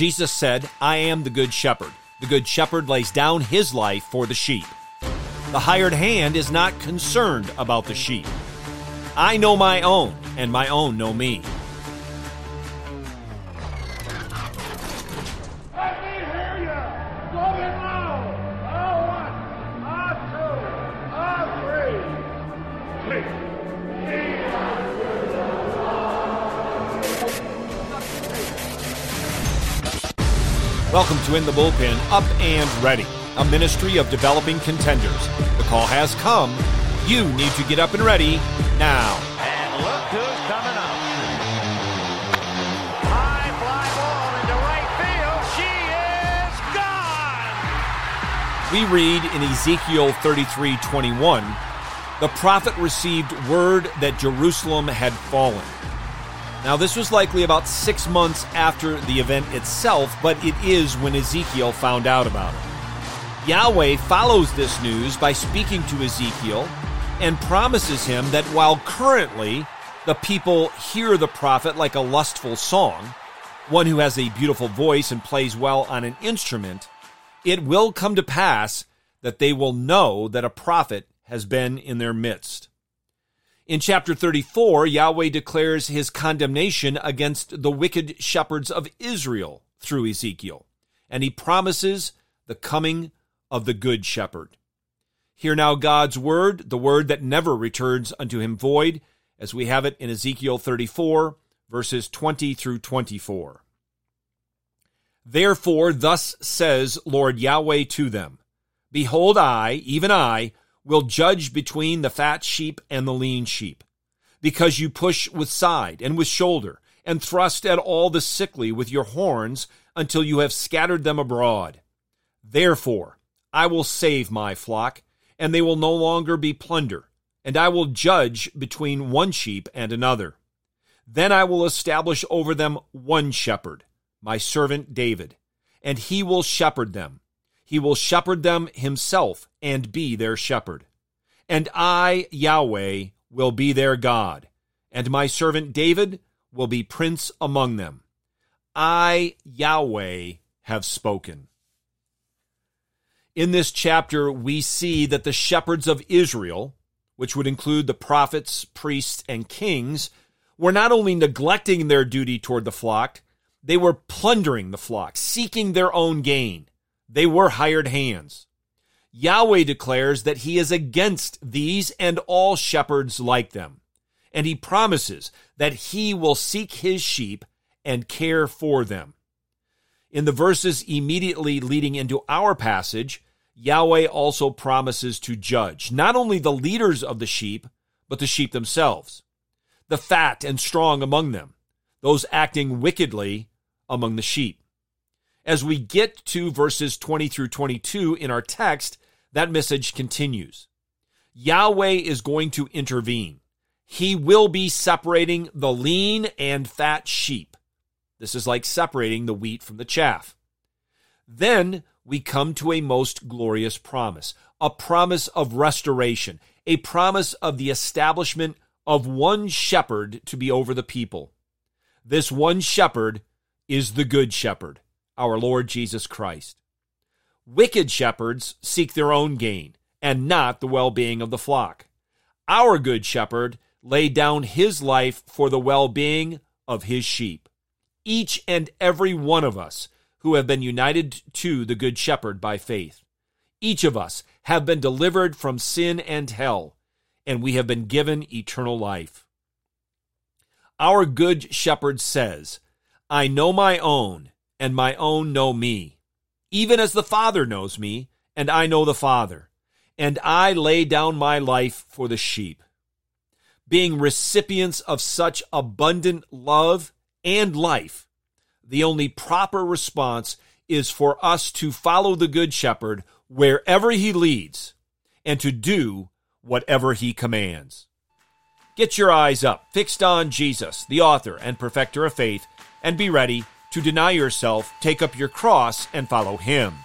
Jesus said, I am the good shepherd. The good shepherd lays down his life for the sheep. The hired hand is not concerned about the sheep. I know my own, and my own know me. Let Welcome to In the Bullpen, Up and Ready, a ministry of developing contenders. The call has come. You need to get up and ready now. And look who's coming up. High fly ball into right field. She is gone. We read in Ezekiel 33 21, the prophet received word that Jerusalem had fallen. Now, this was likely about six months after the event itself, but it is when Ezekiel found out about it. Yahweh follows this news by speaking to Ezekiel and promises him that while currently the people hear the prophet like a lustful song, one who has a beautiful voice and plays well on an instrument, it will come to pass that they will know that a prophet has been in their midst. In chapter 34, Yahweh declares his condemnation against the wicked shepherds of Israel through Ezekiel, and he promises the coming of the good shepherd. Hear now God's word, the word that never returns unto him void, as we have it in Ezekiel 34, verses 20 through 24. Therefore, thus says Lord Yahweh to them Behold, I, even I, will judge between the fat sheep and the lean sheep. Because you push with side and with shoulder, and thrust at all the sickly with your horns until you have scattered them abroad. Therefore, I will save my flock, and they will no longer be plunder, and I will judge between one sheep and another. Then I will establish over them one shepherd, my servant David, and he will shepherd them. He will shepherd them himself and be their shepherd. And I, Yahweh, will be their God, and my servant David will be prince among them. I, Yahweh, have spoken. In this chapter, we see that the shepherds of Israel, which would include the prophets, priests, and kings, were not only neglecting their duty toward the flock, they were plundering the flock, seeking their own gain. They were hired hands. Yahweh declares that he is against these and all shepherds like them. And he promises that he will seek his sheep and care for them. In the verses immediately leading into our passage, Yahweh also promises to judge not only the leaders of the sheep, but the sheep themselves, the fat and strong among them, those acting wickedly among the sheep. As we get to verses 20 through 22 in our text, that message continues. Yahweh is going to intervene. He will be separating the lean and fat sheep. This is like separating the wheat from the chaff. Then we come to a most glorious promise, a promise of restoration, a promise of the establishment of one shepherd to be over the people. This one shepherd is the good shepherd, our Lord Jesus Christ. Wicked shepherds seek their own gain and not the well being of the flock. Our good shepherd laid down his life for the well being of his sheep. Each and every one of us who have been united to the good shepherd by faith. Each of us have been delivered from sin and hell, and we have been given eternal life. Our good shepherd says, I know my own, and my own know me even as the Father knows me, and I know the Father, and I lay down my life for the sheep. Being recipients of such abundant love and life, the only proper response is for us to follow the Good Shepherd wherever he leads and to do whatever he commands. Get your eyes up, fixed on Jesus, the author and perfecter of faith, and be ready to deny yourself, take up your cross, and follow him.